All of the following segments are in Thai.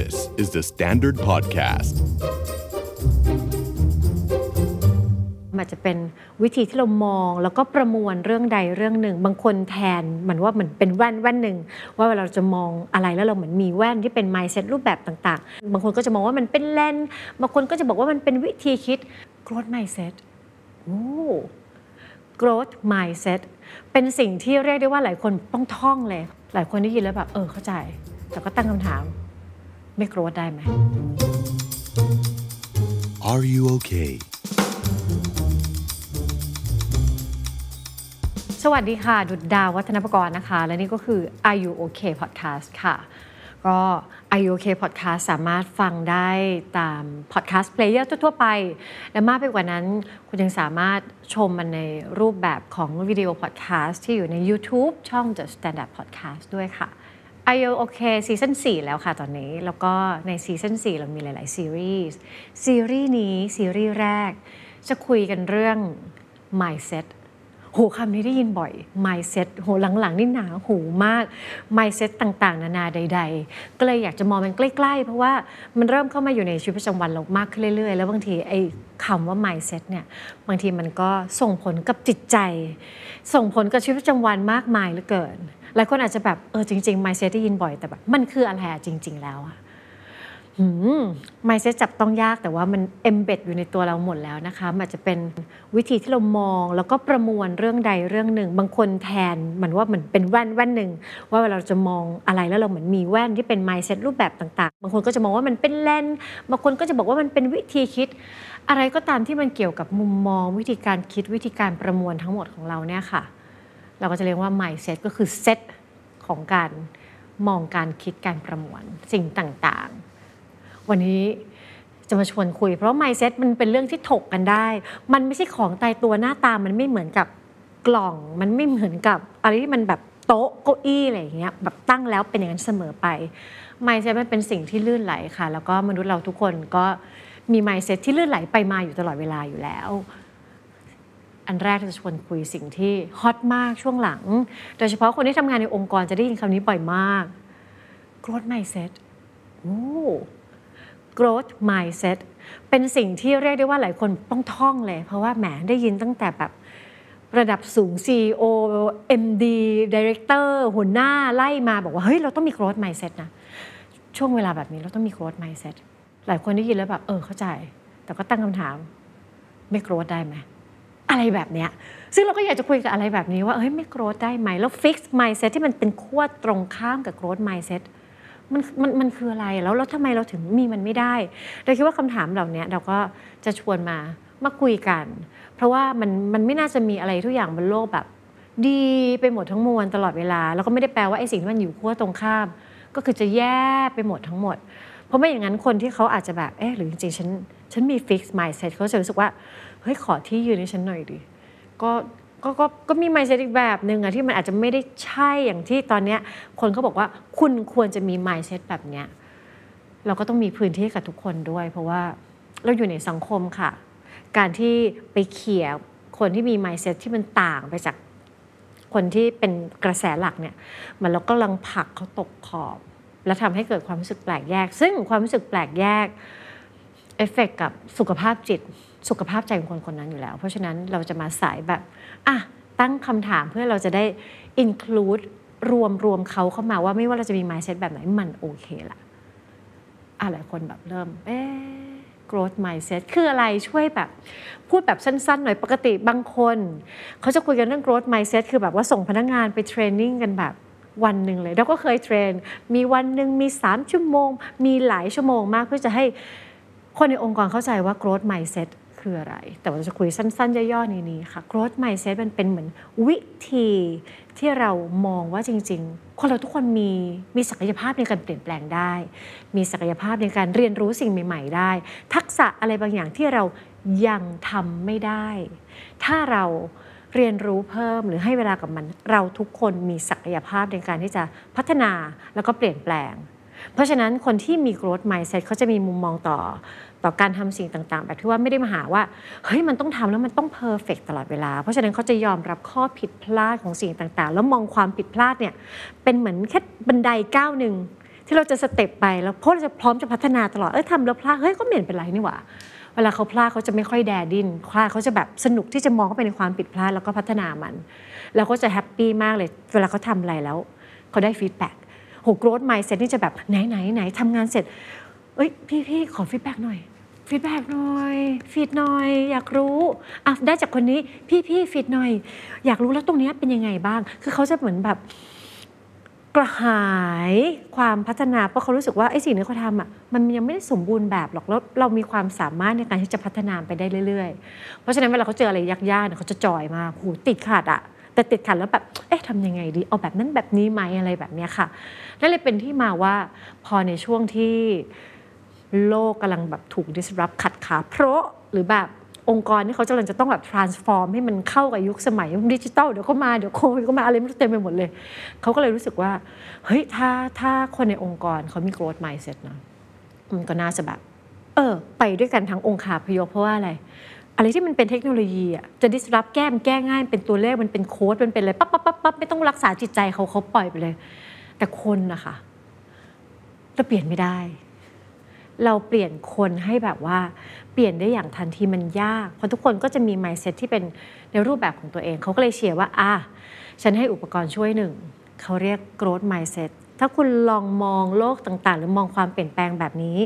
This is the Standard Podcast. มันจะเป็นวิธีที่เรามองแล้วก็ประมวลเรื่องใดเรื่องหนึ่ง บางคนแทนเหมือนว่าเหมือนเป็นแว่นแว่นหนึ่งว่าเวลาเราจะมองอะไรแล้วเราเหมือนมีแว่นที่เป็น mindset รูปแบบต่าง ๆ บางคนก็จะมองว่ามันเป็นเลนบางคนก็จะบอกว่ามันเป็นวิธีคิด growth mindset โอ้ growth mindset เป็นสิ่งที่เรียกได้ว่าหลายคนต้องท่องเลย หลายคนได้ยินแล้วแบบเออเข้าใจ แต่ก็ตั้งคำถาม ไม่ growth ได้ไหม Are you okay? สวัสดีค่ะ ดุดดาววัฒนประกรณ์นะคะ และนี่ก็คือ Are You Okay Podcast ค่ะ ก็ Are You Okay Podcast สามารถฟังได้ตาม Podcast Player ทั่วๆไป และมากไปกว่านั้น คุณยังสามารถชมมันในรูปแบบของวิดีโอ podcast ที่อยู่ใน YouTube ช่อง The Standard Podcast ด้วยค่ะ Are You Okay ซีซั่น4แล้วค่ะตอนนี้ แล้วก็ในซีซั่น4เรามีหลาย ๆ ซีรีส์ ซีรีส์นี้ ซีรีส์แรก จะคุยกันเรื่อง mindset โหคำนี้ได้ยินบ่อย mindset โหหลัง ๆ นี่หนาหูมาก mindset ต่าง ๆ นานาใด ๆ ก็เลยอยากจะมองมันใกล้ ๆ เพราะว่ามันเริ่มเข้ามาอยู่ในชีวิตประจำวันเรามากขึ้นเรื่อย ๆ แล้วบางทีไอ้คำว่า mindset เนี่ยบางทีมันก็ส่งผลกับจิตใจ ส่งผลกับชีวิตประจำวันมากมายเหลือเกิน หลายคนอาจจะแบบเออจริงๆ mindset ได้ยินบ่อยแต่แบบมันคืออะไรอะจริง ๆ แล้วอะหืม mindset จับต้องยากแต่ว่ามัน embed อยู่ในตัวเราหมดแล้วนะคะมันอาจจะเป็นวิธีที่เรามองแล้วก็ประมวลเรื่องใดเรื่องหนึ่ง บางคนแทนเหมือนว่าเหมือนเป็นแว่นแว่นหนึ่งว่าเวลาเราจะมองอะไรแล้วเราเหมือนมีแว่นที่เป็น mindset รูปแบบต่างๆ บางคนก็จะมองว่ามันเป็นเลนบางคนก็จะบอกว่ามันเป็นวิธีคิด อะไรก็ตามที่มันเกี่ยวกับมุมมอง วิธีการคิดวิธีการประมวลทั้งหมดของเราเนี่ยค่ะ เราก็จะเรียกว่า mindset ก็คือเซตของการมองการคิดการประมวลสิ่งต่างๆ วันนี้จะมาชวนคุย เพราะ mindset มันเป็นเรื่องที่ถกกันได้ มันไม่ใช่ของตายตัวหน้าตามันไม่เหมือนกับกล่อง มันไม่เหมือนกับอะไรที่มันแบบโต๊ะเก้าอี้อะไรอย่างเงี้ยแบบตั้งแล้วเป็นอย่างนั้นเสมอไป mindset มันเป็นสิ่งที่ลื่นไหลค่ะ แล้วก็มนุษย์เราทุกคนก็มี mindset ที่ลื่นไหลไปมาอยู่ตลอดเวลาอยู่แล้ว อันแรกจะชวนคุยสิ่งที่ฮอตมากช่วงหลัง โดยเฉพาะคนที่ทำงานในองค์กรจะได้ยินคำนี้บ่อยมาก growth mindset โอ้ growth mindset เป็นสิ่งที่เรียกได้ว่าหลายคนต้องท่องเลย เพราะว่าแหมได้ยินตั้งแต่แบบระดับสูง CEO MD Director หัวหน้าไล่มาบอกว่า เฮ้ย เราต้องมี growth mindset นะ ช่วงเวลาแบบนี้เราต้องมี growth mindset หลายคนได้ยินแล้วแบบ เออเข้าใจ แต่ก็ตั้งคำถามไม่ growth ได้ไหม อะไรแบบเนี้ยซึ่งเราก็อยากจะคุยกับอะไรแบบนี้ว่าเฮ้ยไม่ growth ได้ไหมแล้ว fix mindset ที่มันเป็นขั้วตรงข้ามกับ growth mindset มันมันมันคืออะไรแล้วแล้วทำไมเราถึงมีมันไม่ได้เราคิดว่าคำถามเหล่านี้เราก็จะชวนมามาคุยกัน เพราะว่ามันมันไม่น่าจะมีอะไรทุกอย่างบนโลกแบบ ดีไปหมดทั้งมวลตลอดเวลา แล้วก็ไม่ได้แปลว่าไอ้สิ่งที่มันอยู่ขั้วตรงข้าม ก็คือจะแย่ไปหมดทั้งหมด เพราะไม่อย่างนั้นคนที่เขาอาจจะแบบเอ๊ะหรือจริงๆฉันฉันมี fix mindset เขาจะรู้สึกว่า เฮ้ยขอที่ยืนให้ฉันหน่อยดิก็ก็ก็ก็มี mindset อีกแบบหนึ่งอะที่มันอาจจะไม่ได้ใช่อย่างที่ตอนเนี้ยคนเขาบอกว่าคุณควรจะมี mindset แบบเนี้ยเราก็ต้องมีพื้นที่กับทุกคนด้วย เพราะว่าเราอยู่ในสังคมค่ะ การที่ไปเขี่ยคนที่มี mindset ที่มันต่างไปจากคนที่เป็นกระแสหลักเนี่ยมันเราก็กำลังผลักเขาตกขอบ และทำให้เกิดความรู้สึกแปลกแยก ซึ่งความรู้สึกแปลกแยก เอฟเฟกกับสุขภาพจิต สุขภาพใจของคนคนนั้นอยู่แล้ว เพราะฉะนั้นเราจะมาสายแบบอะตั้งคำถามเพื่อเราจะได้ include รวมรวมเขาเข้ามาว่าไม่ว่าเราจะมี mindset แบบไหนมันโอเคละอะหลายคนแบบเริ่ม เอ๊ะ growth mindset คืออะไรช่วยแบบพูดแบบสั้นๆ หน่อยปกติบางคน เขาจะคุยกันเรื่อง growth mindset คือแบบว่าส่งพนักงานไปเทรนนิ่งกันแบบวันหนึ่งเลยเราก็เคยเทรน มีวันหนึ่งมี 3 ชั่วโมง มีหลายชั่วโมงมากเพื่อจะให้ คนในองค์กรเข้าใจว่า growth mindset คืออะไร แต่ว่าเราจะคุยสั้นๆ ย่อๆในนี้ค่ะ growth mindset มันเป็นเหมือนวิธีที่เรามองว่าจริง ๆ คนเราทุกคนมีมีศักยภาพในการเปลี่ยนแปลงได้ มีศักยภาพในการเรียนรู้สิ่งใหม่ ๆ ได้ ทักษะอะไรบางอย่างที่เรายังทำไม่ได้ ถ้าเราเรียนรู้เพิ่มหรือให้เวลากับมัน เราทุกคนมีศักยภาพในการที่จะพัฒนาแล้วก็เปลี่ยนแปลง เพราะฉะนั้นคนที่มี growth mindset เขาจะมีมุมมองต่อต่อการทำสิ่งต่างๆ แบบที่ว่าไม่ได้มาหาว่าเฮ้ยมันต้องทำแล้วมันต้อง perfect ตลอดเวลา เพราะฉะนั้นเขาจะยอมรับข้อผิดพลาดของสิ่งต่างๆ แล้วมองความผิดพลาดเนี่ยเป็นเหมือนแค่บันไดก้าวหนึ่งที่เราจะ step ไปแล้วเพราะเราจะพร้อมจะพัฒนาตลอดเอ้ยทำแล้วพลาดเฮ้ยก็ไม่เห็นเป็นไรนี่หว่าเวลาเขาพลาดเขาจะไม่ค่อยแดดิ้นพลาดเขาจะแบบสนุกที่จะมองเข้าไปในความผิดพลาดแล้วก็พัฒนามัน แล้วก็จะ happy มากเลย เวลาเขาทำอะไรแล้วเขาได้ feedback โห growth mindset นี่จะแบบไหนไหนไหนทำงานเสร็จ เอ้ยพี่พี่ขอ feedback หน่อย feedback หน่อย feed หน่อย อยากรู้อะได้จากคนนี้พี่พี่ feed หน่อย อยากรู้แล้วตรงนี้เป็นยังไงบ้าง คือเขาจะเหมือนแบบกระหายความพัฒนาเพราะเขารู้สึกว่าไอ้สิ่งที่เขาทำอะมันยังไม่ได้สมบูรณ์แบบหรอกแล้วเรามีความสามารถในการที่จะพัฒนาไปได้เรื่อย ๆ เพราะฉะนั้นเวลาเขาเจออะไรยากๆเนี่ยเขาจะ joy มากโหติดขัดอะ แต่ติดขัดแล้วแบบเอ๊ะทำยังไงดี เอาแบบนั้นแบบนี้ไหมอะไรแบบเนี้ยค่ะนั่นเลยเป็นที่มาว่าพอในช่วงที่โลกกำลังแบบถูก disrupt ขัดขาเพราะหรือแบบองค์กรที่เขากำลังจะต้องแบบ transform ให้มันเข้ากับยุคสมัยดิจิตอลเดี๋ยวก็มาเดี๋ยวโควิดก็มาอะไรไม่รู้เต็มไปหมดเลย เขาก็เลยรู้สึกว่า เฮ้ย ถ้าถ้าคนในองค์กรเขามี growth mindset นะมันก็น่าจะแบบ เออ ไปด้วยกันทั้งองค์คาพยพเพราะว่าอะไร อะไรที่มันเป็นเทคโนโลยีอะจะ disrupt แก้มแก้ง่ายเป็นตัวเลขมันเป็นโค้ดมันเป็นอะไรปั๊บปั๊บปั๊บปั๊บไม่ต้องรักษาจิตใจเขาเขาปล่อยไปเลย แต่คนนะคะเราเปลี่ยนไม่ได้ เราเปลี่ยนคนให้แบบว่า เปลี่ยนได้อย่างทันทีมันยาก เพราะทุกคนก็จะมี mindset ที่เป็นในรูปแบบของตัวเอง เขาก็เลยเชียร์ว่าอะฉันให้อุปกรณ์ช่วยหนึ่งเขาเรียก growth mindset ถ้าคุณลองมองโลกต่างๆ หรือมองความเปลี่ยนแปลงแบบนี้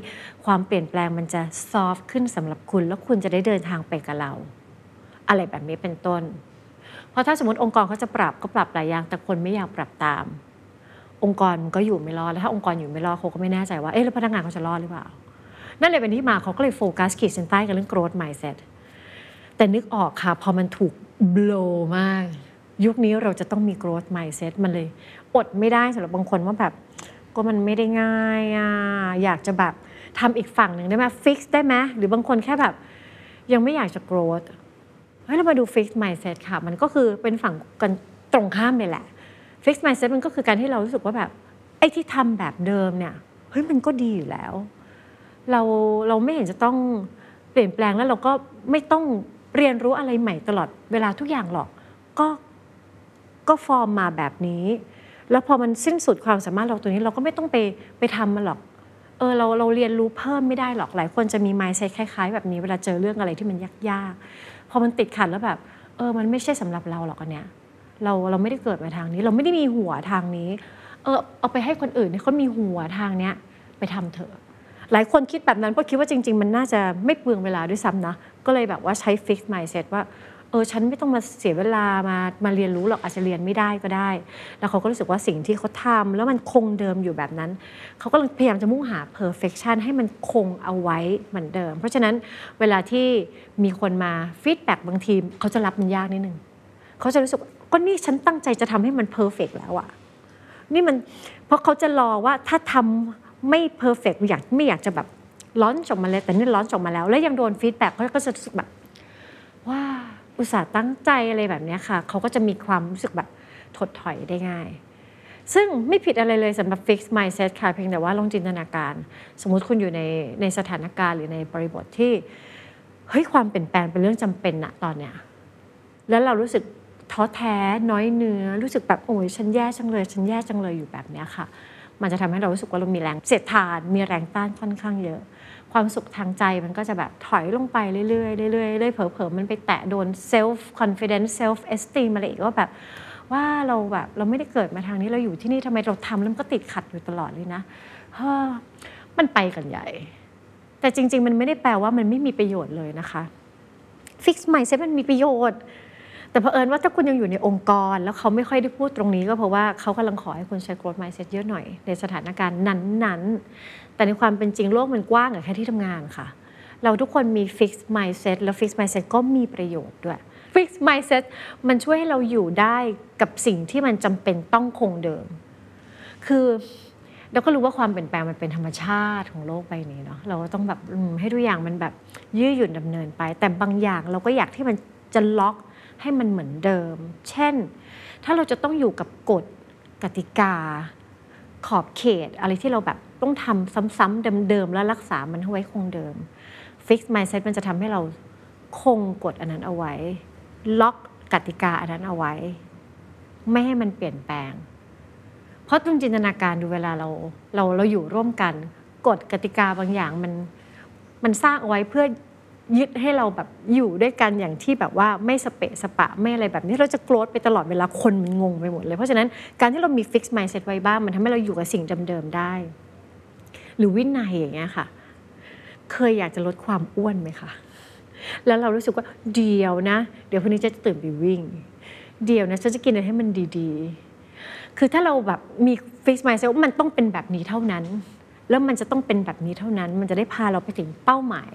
ความเปลี่ยนแปลงมันจะ soft ขึ้นสำหรับคุณ แล้วคุณจะได้เดินทางไปกับเรา อะไรแบบนี้เป็นต้น เพราะถ้าสมมติองค์กรเขาจะปรับก็ปรับหลายอย่าง แต่คนไม่อยากปรับตาม องค์กรมันก็อยู่ไม่รอดแล้วถ้าองค์กรอยู่ไม่รอดเขาก็ไม่แน่ใจว่าเอ๊ะแล้วพนักงานเขาจะรอดหรือเปล่า นั่นเลยเป็นที่มาเขาก็เลยโฟกัสขีดเส้นใต้กับเรื่อง growth mindset แต่นึกออกค่ะพอมันถูก blow มาก ยุคนี้เราจะต้องมี growth mindset มันเลย อดไม่ได้สำหรับบางคนว่าแบบ ก็มันไม่ได้ง่ายอะอยากจะแบบทำอีกฝั่งหนึ่งได้ไหม fix ได้ไหมหรือบางคนแค่แบบ ยังไม่อยากจะ growth เฮ้ยเรามาดู fix mindset ค่ะ มันก็คือเป็นฝั่งกันตรงข้ามเลยแหละ fix mindset มันก็คือการที่เรารู้สึกว่าแบบไอ้ที่ทำแบบเดิมเนี่ยเฮ้ยมันก็ดีอยู่แล้ว เราเราไม่เห็นจะต้องเปลี่ยนแปลงแล้วเราก็ไม่ต้องเรียนรู้อะไรใหม่ตลอดเวลาทุกอย่างหรอก ก็ ก็ฟอร์มมาแบบนี้ แล้วพอมันสิ้นสุดความสามารถเราตัวนี้เราก็ไม่ต้องไปไปทำมันหรอกเออเราเราเรียนรู้เพิ่มไม่ได้หรอกหลายคนจะมี mindset คล้ายๆ แบบนี้เวลาเจอเรื่องอะไรที่มันยากๆพอมันติดขัดแล้วแบบเออมันไม่ใช่สำหรับเราหรอกอันเนี้ยเราเราไม่ได้เกิดมาทางนี้ เราไม่ได้มีหัวทางนี้เออเอาไปให้คนอื่นที่เขามีหัวทางเนี้ยไปทำเถอะหลายคนคิดแบบนั้นเพราะคิดว่าจริง ๆ มันน่าจะไม่เปลืองเวลาด้วยซ้ำนะ ก็เลยแบบว่าใช้ fix mindset ว่า เออฉันไม่ต้องมาเสียเวลามามาเรียนรู้หรอกอาจจะเรียนไม่ได้ก็ได้ แล้วเขาก็รู้สึกว่าสิ่งที่เขาทำแล้วมันคงเดิมอยู่แบบนั้น เขาก็พยายามจะมุ่งหา perfection ให้มันคงเอาไว้เหมือนเดิม เพราะฉะนั้นเวลาที่มีคนมา feedback บางทีเขาจะรับมันยากนิดนึงเขาจะรู้สึกก็นี่ฉันตั้งใจจะทำให้มัน perfect แล้วอะนี่มันเพราะเขาจะรอว่าถ้าทำไม่ perfect อยากไม่อยากจะแบบ launch ออกมาเลยแต่นี่ launch ออกมาแล้ว แล้วยังโดน feedback เขาก็จะรู้สึกแบบว่า อุตส่าห์ตั้งใจอะไรแบบนี้ค่ะ เขาก็จะมีความรู้สึกแบบถดถอยได้ง่าย ซึ่งไม่ผิดอะไรเลยสำหรับ fixed mindset ค่ะเพียงแต่ว่าลองจินตนาการ สมมุติคุณอยู่ในในสถานการณ์หรือในบริบทที่เฮ้ยความเปลี่ยนแปลงเป็นเรื่องจำเป็นอะตอนเนี้ยแล้วเรารู้สึกท้อแท้น้อยเนื้อ รู้สึกแบบโอ้ยฉันแย่จังเลย ฉันแย่จังเลยอยู่แบบเนี้ยค่ะ มันจะทำให้เรารู้สึกว่าเรามีแรงเสียดทาน มีแรงต้านค่อนข้างเยอะ ความสุขทางใจมันก็จะแบบถอยลงไปเรื่อยๆเรื่อยๆเรื่อยๆเผลอๆมันไปแตะโดน self confidence self esteem อะไรอีกว่าแบบว่าเราแบบเราไม่ได้เกิดมาทางนี้เราอยู่ที่นี่ทำไมเราทำแล้วมันก็ติดขัดอยู่ตลอดเลยนะเฮ้อมันไปกันใหญ่ แต่จริง ๆ มันไม่ได้แปลว่ามันไม่มีประโยชน์เลยนะคะ fix mindset มันมีประโยชน์ แต่เผอิญว่าถ้าคุณยังอยู่ในองค์กร แล้วเขาไม่ค่อยได้พูดตรงนี้ก็เพราะว่าเขากำลังขอให้คุณใช้ growth mindset เยอะหน่อยในสถานการณ์นั้นๆ แต่ในความเป็นจริงโลกมันกว้างกับแค่ที่ทำงานค่ะ เราทุกคนมี fixed mindset แล้ว fixed mindset ก็มีประโยชน์ด้วย fixed mindset มันช่วยให้เราอยู่ได้กับสิ่งที่มันจำเป็นต้องคงเดิม คือเราก็รู้ว่าความเปลี่ยนแปลงมันเป็นธรรมชาติของโลกใบนี้เนาะเราก็ต้องแบบให้ทุกอย่างมันแบบยืดหยุ่นดำเนินไป แต่บางอย่างเราก็อยากที่มันจะล็อก ให้มันเหมือนเดิม เช่น ถ้าเราจะต้องอยู่กับกฎกติกา ขอบเขต อะไรที่เราแบบต้องทำซ้ำๆเดิมๆแล้วรักษามันไว้คงเดิม fixed mindset มันจะทำให้เราคงกฎอันนั้นเอาไว้ ล็อกกติกาอันนั้นเอาไว้ ไม่ให้มันเปลี่ยนแปลง เพราะต้องจินตนาการดูเวลาเราเราเราอยู่ร่วมกันกฎกติกาบางอย่างมันมันสร้างเอาไว้เพื่อ ยึดให้เราแบบอยู่ด้วยกันอย่างที่แบบว่าไม่สเปะสปะไม่อะไรแบบนี้เราจะ growth ไปตลอดเวลาคนมันงงไปหมดเลย เพราะฉะนั้นการที่เรามี fix mindset ไว้บ้างมันทำให้เราอยู่กับสิ่งเดิมๆได้ หรือวินัยอย่างเงี้ยค่ะ เคยอยากจะลดความอ้วนไหมคะแล้วเรารู้สึกว่าเดี๋ยวนะ เดี๋ยวพรุ่งนี้จะตื่นไปวิ่ง เดี๋ยวนะฉันจะกินอะไรให้มันดีๆ คือถ้าเราแบบมี fix mindset ว่ามันต้องเป็นแบบนี้เท่านั้น แล้วมันจะต้องเป็นแบบนี้เท่านั้น มันจะได้พาเราไปถึงเป้าหมาย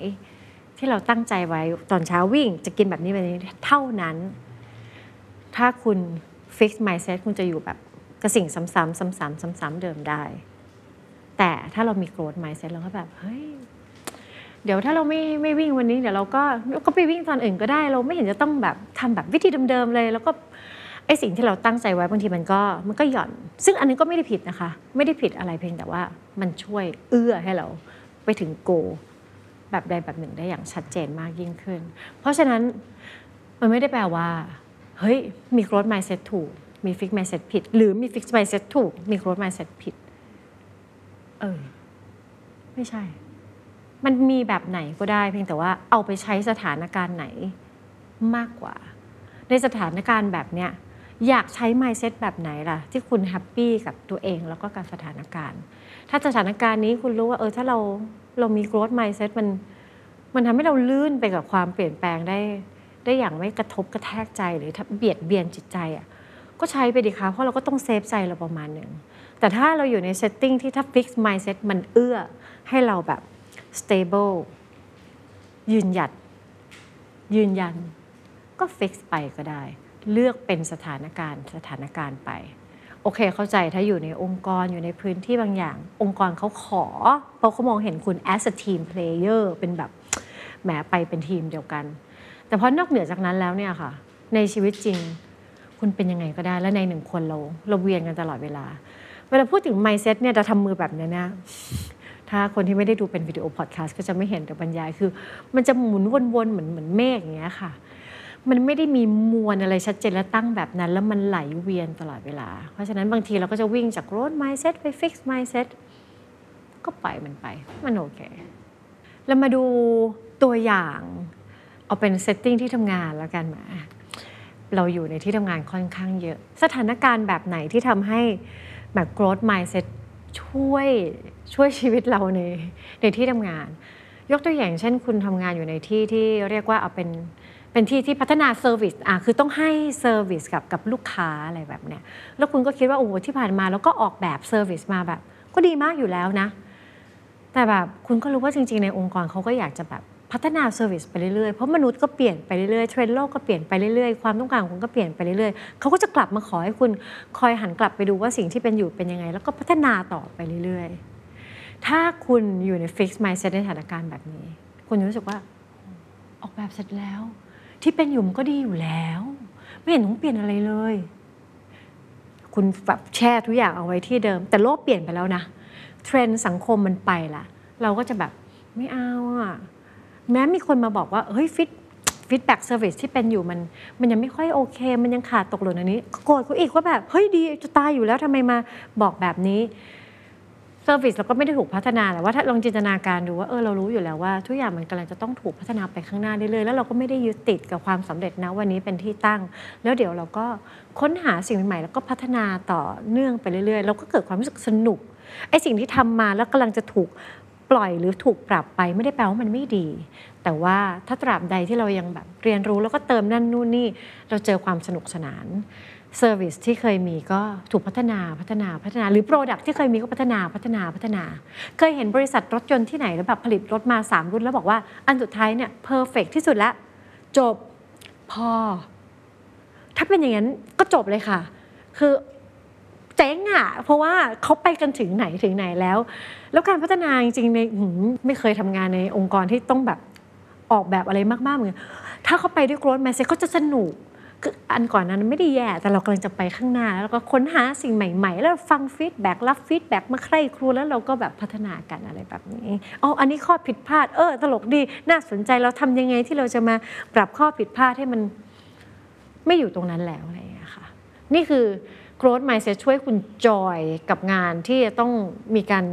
ที่เราตั้งใจไว้ตอนเช้าวิ่ง จะกินแบบนี้แบบนี้เท่านั้น ถ้าคุณฟิกซ์มายเซ็ตคุณจะอยู่แบบกับสิ่งซ้ำๆซ้ำๆซ้ำๆเดิมได้ แต่ถ้าเรามีโกรธมายเซ็ตเราก็แบบเฮ้ยเดี๋ยวถ้าเราไม่ไม่วิ่งวันนี้เดี๋ยวเราก็ก็ไปวิ่งตอนอื่นก็ได้ เราไม่เห็นจะต้องแบบทำแบบวิธีเดิมๆเลย แล้วก็ไอสิ่งที่เราตั้งใจไว้บางทีมันก็มันก็หย่อน ซึ่งอันนี้ก็ไม่ได้ผิดนะคะ ไม่ได้ผิดอะไรเพียงแต่ว่ามันช่วยเอื้อให้เราไปถึงโก แบบใดแบบหนึ่งได้อย่างชัดเจนมากยิ่งขึ้น เพราะฉะนั้นมันไม่ได้แปลว่า เฮ้ย มี growth mindset ถูก มี fix mindset ผิด หรือมี fix mindset ถูก มี growth mindset ผิด เออ ไม่ใช่ มันมีแบบไหนก็ได้ เพียงแต่ว่าเอาไปใช้สถานการณ์ไหนมากกว่า ในสถานการณ์แบบเนี้ย อยากใช้ mindset แบบไหนล่ะ ที่คุณแฮปปี้กับตัวเองแล้วก็กับสถานการณ์ ถ้าสถานการณ์นี้คุณรู้ว่าเออถ้าเราเรามี growth mindset มันมันทำให้เราลื่นไปกับความเปลี่ยนแปลงได้ ได้อย่างไม่กระทบกระแทกใจหรือเบียดเบียนจิตใจอะก็ใช้ไปดีค่ะเพราะเราก็ต้อง save ใจเราประมาณหนึ่งแต่ถ้าเราอยู่ใน setting ที่ถ้า fix mindset มันเอื้อให้เราแบบ stable ยืนหยัด ยืนยัน ก็ fix ไปก็ได้ เลือกเป็นสถานการณ์สถานการณ์ไป โอเคเข้าใจถ้าอยู่ในองค์กรอยู่ในพื้นที่บางอย่าง องค์กรเขาขอ เพราะเขามองเห็นคุณ as a team player เป็นแบบแหมไปเป็นทีมเดียวกัน แต่พอนอกเหนือจากนั้นแล้วเนี่ยค่ะ ในชีวิตจริง คุณเป็นยังไงก็ได้และในหนึ่งคนเราเราเวียนกันตลอดเวลา เวลาพูดถึง mindset เนี่ยจะทำมือแบบนี้นะถ้าคนที่ไม่ได้ดูเป็นวิดีโอพอดแคสต์ก็จะไม่เห็นแต่บรรยายคือ มันจะหมุนวนๆเหมือนเหมือนเมฆอย่างเงี้ยค่ะ มันไม่ได้มีมวลอะไรชัดเจนและตั้งแบบนั้น แล้วมันไหลเวียนตลอดเวลา เพราะฉะนั้นบางทีเราก็จะวิ่งจาก growth mindset ไป fix mindset ก็ปล่อยมันไป มันโอเค แล้วมาดูตัวอย่าง เอาเป็น setting ที่ทำงานแล้วกันมาเราอยู่ในที่ทำงานค่อนข้างเยอะ สถานการณ์แบบไหนที่ทำให้แบบ growth mindset ช่วยช่วยชีวิตเราในในที่ทำงาน ยกตัวอย่างเช่น คุณทำงานอยู่ในที่ที่เรียกว่าเอาเป็น เป็นที่ที่พัฒนา service อะคือต้องให้ service กับกับลูกค้าอะไรแบบเนี้ยแล้วคุณก็คิดว่าโอ้ที่ผ่านมาแล้วก็ออกแบบ service มาแบบ ก็ดีมากอยู่แล้วนะ แต่แบบคุณก็รู้ว่าจริง ๆ ในองค์กรเขาก็อยากจะแบบพัฒนา service ไปเรื่อยๆ เพราะมนุษย์ก็เปลี่ยนไปเรื่อยๆ เทรนด์โลกก็เปลี่ยนไปเรื่อยๆ ความต้องการของคุณก็เปลี่ยนไปเรื่อยๆ เขาก็จะกลับมาขอให้คุณคอยหันกลับไปดูว่าสิ่งที่เป็นอยู่เป็นยังไง แล้วก็พัฒนาต่อไปเรื่อยๆ ถ้าคุณอยู่ใน fixed mindset ในสถานการณ์แบบนี้ คุณจะรู้สึกว่าออกแบบเสร็จแล้ว ที่เป็นอยู่มันก็ดีอยู่แล้ว ไม่เห็นต้องเปลี่ยนอะไรเลย คุณแบบแช่ทุกอย่างเอาไว้ที่เดิม แต่โลกเปลี่ยนไปแล้วนะเทรนด์สังคมมันไปละเราก็จะแบบไม่เอาอะแม้มีคนมาบอกว่าเฮ้ย feed feedback service ที่เป็นอยู่มัน มันยังไม่ค่อยโอเค มันยังขาดตกหล่นอันนี้โกรธเขาอีกว่าแบบ เฮ้ยดีจะตายอยู่แล้วทำไมมาบอกแบบนี้ เซอร์วิสเราก็ไม่ได้ถูกพัฒนาแต่ว่าถ้าลองจินตนาการดูว่าเออเรารู้อยู่แล้วว่าทุกอย่างมันกำลังจะต้องถูกพัฒนาไปข้างหน้าเรื่อยๆแล้วเราก็ไม่ได้ยึดติดกับความสำเร็จนะวันนี้เป็นที่ตั้ง แล้วเดี๋ยวเราก็ค้นหาสิ่งใหม่แล้วก็พัฒนาต่อเนื่องไปเรื่อยๆเราก็เกิดความรู้สึกสนุกไอ้สิ่งที่ทำมาแล้วกำลังจะถูกปล่อยหรือถูกปรับไปไม่ได้แปลว่ามันไม่ดี แต่ว่าถ้าตราบใดที่เรายังแบบเรียนรู้แล้วก็เติมนั่นนู่นนี่เราเจอความสนุกสนาน service ที่เคยมีก็ถูกพัฒนาพัฒนาพัฒนา หรือ product ที่เคยมีก็พัฒนาพัฒนาพัฒนา เคยเห็นบริษัทรถยนต์ที่ไหนแล้วแบบผลิตรถมา 3 รุ่นแล้วบอกว่าอันสุดท้ายเนี่ย perfect ที่สุดแล้วจบพอ ถ้าเป็นอย่างนั้นก็จบเลยค่ะ คือเจ๊งอะ เพราะว่าเขาไปกันถึงไหนถึงไหนแล้ว แล้วการพัฒนาจริงๆในไม่เคยทำงานในองค์กรที่ต้องแบบออกแบบอะไรมากๆเหมือนถ้าเขาไปด้วย growth mindset ก็จะสนุก อันก่อนนั้นไม่ได้แย่แต่เรากำลังจะไปข้างหน้า แล้วก็ค้นหาสิ่งใหม่ ๆ แล้วฟัง feedback รับ feedback มาใคร่ครวญแล้วเราก็แบบพัฒนากันอะไรแบบนี้อ๋ออันนี้ข้อผิดพลาดเออตลกดี น่าสนใจเราทำยังไงที่เราจะมาปรับข้อผิดพลาดให้มันไม่อยู่ตรงนั้นแล้วอะไรอย่างเงี้ยค่ะ นี่คือ growth mindset ช่วยคุณ enjoy กับงานที่จะต้องมีการ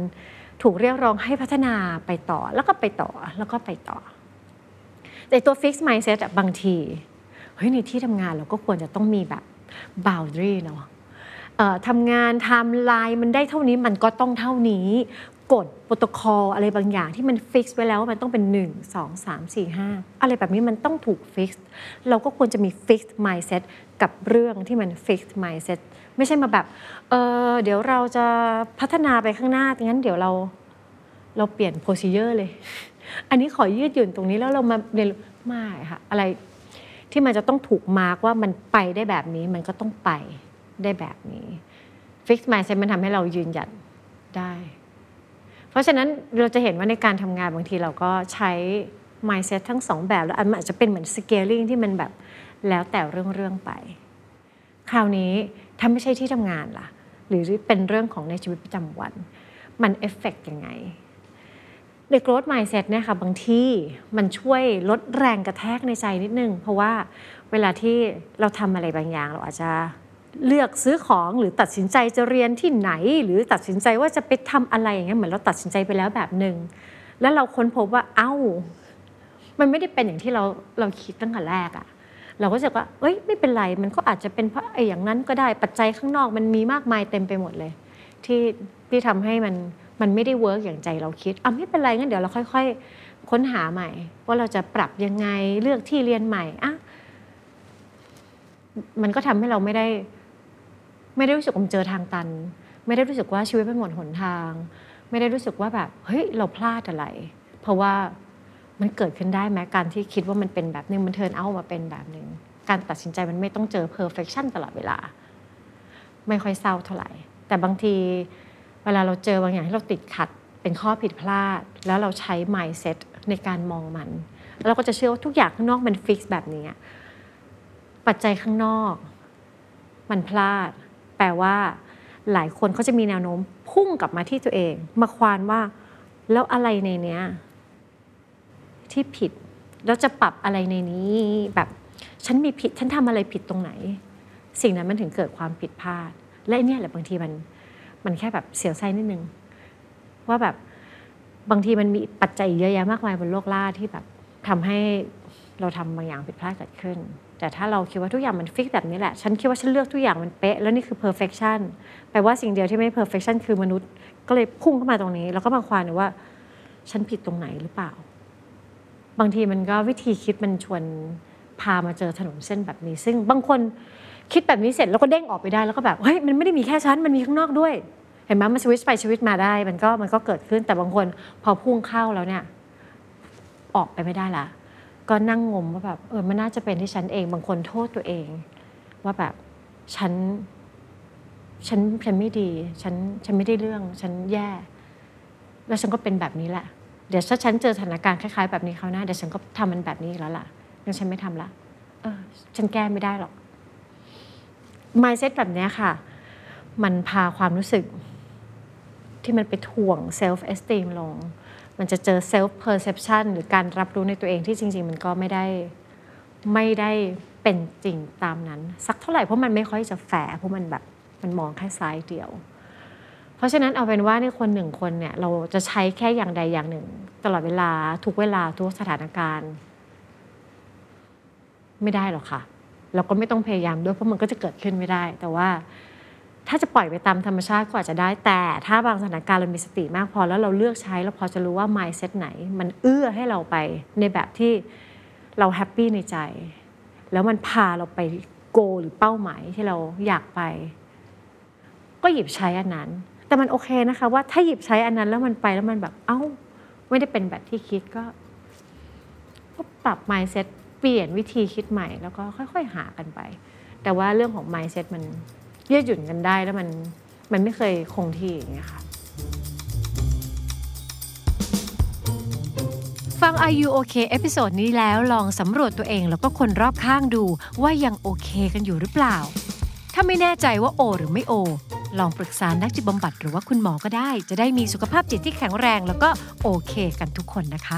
ถูกเรียกร้องให้พัฒนาไปต่อแล้วก็ไปต่อแล้วก็ไปต่อ แต่ตัว fixed mindset บางที เฮ้ยในที่ทำงานเราก็ควรจะต้องมีแบบ boundary เนาะเอ่อทำงานไทม์ไลน์มันได้เท่านี้มันก็ต้องเท่านี้ กฎโปรโตคอลอะไรบางอย่างที่มัน fix ไว้แล้วว่ามันต้องเป็น 1 2 3 4 5 อะไรแบบนี้มันต้องถูก fix เราก็ควรจะมี fixed mindset กับเรื่องที่มัน fixed mindset ไม่ใช่มาแบบเออเดี๋ยวเราจะพัฒนาไปข้างหน้างั้นเดี๋ยวเราเราเปลี่ยน procedure เลย อันนี้ขอยืดหยุ่นตรงนี้แล้วเรามาเรียนไม่ค่ะอะไร ที่มันจะต้องถูกมาร์กว่ามันไปได้แบบนี้มันก็ต้องไปได้แบบนี้ fixed mindset มันทำให้เรายืนหยัดได้ เพราะฉะนั้นเราจะเห็นว่าในการทำงานบางทีเราก็ใช้ mindset ทั้งสองแบบ แล้วอันอาจจะเป็นเหมือน scaling ที่มันแบบแล้วแต่เรื่องๆไป คราวนี้ถ้าไม่ใช่ที่ทำงานล่ะ หรือเป็นเรื่องของในชีวิตประจำวัน มันเอฟเฟกยังไง ใน growth mindset เนี่ยค่ะบางที่มันช่วยลดแรงกระแทกในใจนิดนึง เพราะว่าเวลาที่เราทำอะไรบางอย่างเราอาจจะเลือกซื้อของหรือตัดสินใจจะเรียนที่ไหน หรือตัดสินใจว่าจะไปทำอะไรอย่างเงี้ยเหมือนเราตัดสินใจไปแล้วแบบหนึ่งแล้วเราค้นพบว่าเอ้า มันไม่ได้เป็นอย่างที่เราเราคิดตั้งแต่แรกอะเราก็จะว่าเอ้ยไม่เป็นไร มันก็อาจจะเป็นเพราะไอ้อย่างนั้นก็ได้ปัจจัยข้างนอกมันมีมากมายเต็มไปหมดเลย ที่ที่ทำให้มัน มันไม่ได้เวิร์กอย่างใจเราคิดอะไม่เป็นไรงั้นเดี๋ยวเราค่อย ๆ ค้นหาใหม่ ว่าเราจะปรับยังไงเลือกที่เรียนใหม่อะมันก็ทำให้เราไม่ได้ ไม่ได้รู้สึกว่ามันเจอทางตัน ไม่ได้รู้สึกว่าชีวิตเป็นหมดหนทาง ไม่ได้รู้สึกว่าแบบเฮ้ยเราพลาดอะไร เพราะว่ามันเกิดขึ้นได้แม้การที่คิดว่ามันเป็นแบบนึงมัน turn out มาเป็นแบบนึงการตัดสินใจมันไม่ต้องเจอ perfection ตลอดเวลา ไม่ค่อยเศร้าเท่าไหร่ แต่บางที เวลาเราเจอบางอย่างที่เราติดขัดเป็นข้อผิดพลาด แล้วเราใช้ mindset ในการมองมัน เราก็จะเชื่อว่าทุกอย่างข้างนอกมัน fix แบบนี้ ปัจจัยข้างนอก มันพลาด แปลว่า หลายคนเขาจะมีแนวโน้มพุ่งกลับมาที่ตัวเอง มาควานว่า แล้วอะไรในเนี้ย ที่ผิด แล้วจะปรับอะไรในนี้แบบฉันมีผิด ฉันทำอะไรผิดตรงไหน สิ่งนั้นมันถึงเกิดความผิดพลาด และเนี่ยแหละบางทีมัน มันแค่แบบเสียวไส้นิดนึง ว่าแบบบางทีมันมีปัจจัยเยอะแยะมากมายบนโลกล่าที่แบบทำให้เราทำบางอย่างผิดพลาดเกิดขึ้น แต่ถ้าเราคิดว่าทุกอย่างมันฟิกแบบนี้แหละ ฉันคิดว่าฉันเลือกทุกอย่างมันเป๊ะ แล้วนี่คือ perfection แปลว่าสิ่งเดียวที่ไม่ perfection คือมนุษย์ ก็เลยพุ่งเข้ามาตรงนี้ แล้วก็มาควานว่า ฉันผิดตรงไหนหรือเปล่า บางทีมันก็วิธีคิดมันชวนพามาเจอถนนเส้นแบบนี้ ซึ่งบางคน คิดแบบนี้เสร็จแล้วก็เด้งออกไปได้แล้วก็แบบเฮ้ยมันไม่ได้มีแค่ฉันมันมีข้างนอกด้วย เห็นไหมมันสวิตชไปสวิตช์มาได้มันก็มันก็เกิดขึ้นแต่บางคนพอพุ่งเข้าแล้วเนี่ยออกไปไม่ได้ละก็นั่งงมว่าแบบเออมันน่าจะเป็นที่ฉันเองบางคนโทษตัวเอง ว่าแบบฉันฉันฉันไม่ดีฉันฉันไม่ได้เรื่องฉันแย่ แล้วฉันก็เป็นแบบนี้แหละเดี๋ยวถ้าฉันเจอสถานการณ์คล้ายๆแบบนี้เขาวหน้าเดี๋ยวฉันก็ทำมันแบบนี้แล้วล่ะงั้นฉันไม่ทำละเออฉันแก้ไม่ได้หรอก mindset แบบนี้ค่ะ มันพาความรู้สึกที่มันไปถ่วง self esteem ลง มันจะเจอ self perception หรือการรับรู้ในตัวเองที่จริง ๆ มันก็ไม่ได้ไม่ได้เป็นจริงตามนั้น สักเท่าไหร่เพราะมันไม่ค่อยจะแฝงเพราะมันแบบมันมองแค่ซ้ายเดียว เพราะฉะนั้นเอาเป็นว่าในคนหนึ่งคนเนี่ยเราจะใช้แค่อย่างใดอย่างหนึ่ง ตลอดเวลาทุกเวลาทุกสถานการณ์ ไม่ได้หรอกค่ะ เราก็ไม่ต้องพยายามด้วยเพราะมันก็จะเกิดขึ้นไม่ได้ แต่ว่าถ้าจะปล่อยไปตามธรรมชาติก็อาจจะได้ แต่ถ้าบางสถานการณ์เรามีสติมากพอแล้วเราเลือกใช้เราพอจะรู้ว่า mindset ไหน มันเอื้อให้เราไปในแบบที่เราแฮปปี้ในใจ แล้วมันพาเราไปโกหรือเป้าหมายที่เราอยากไป ก็หยิบใช้อันนั้น แต่มันโอเคนะคะ ว่าถ้าหยิบใช้อันนั้นแล้วมันไปแล้วมันแบบเอ้า ไม่ได้เป็นแบบที่คิดก็ ก็ปรับ mindset เปลี่ยนวิธีคิดใหม่แล้วก็ค่อย ๆ หากันไป แต่ว่าเรื่องของ mindset มันยืดหยุ่นกันได้แล้วมันมันไม่เคยคงที่อย่างเงี้ยค่ะ ฟัง Are You OK episode นี้แล้วลองสำรวจตัวเองแล้วก็คนรอบข้างดูว่ายังโอเคกันอยู่หรือเปล่า ถ้าไม่แน่ใจว่าโอ หรือไม่โอ ลองปรึกษานักจิตบำบัดหรือว่าคุณหมอก็ได้ จะได้มีสุขภาพจิตที่แข็งแรง แล้วก็โอเคกันทุกคนนะคะ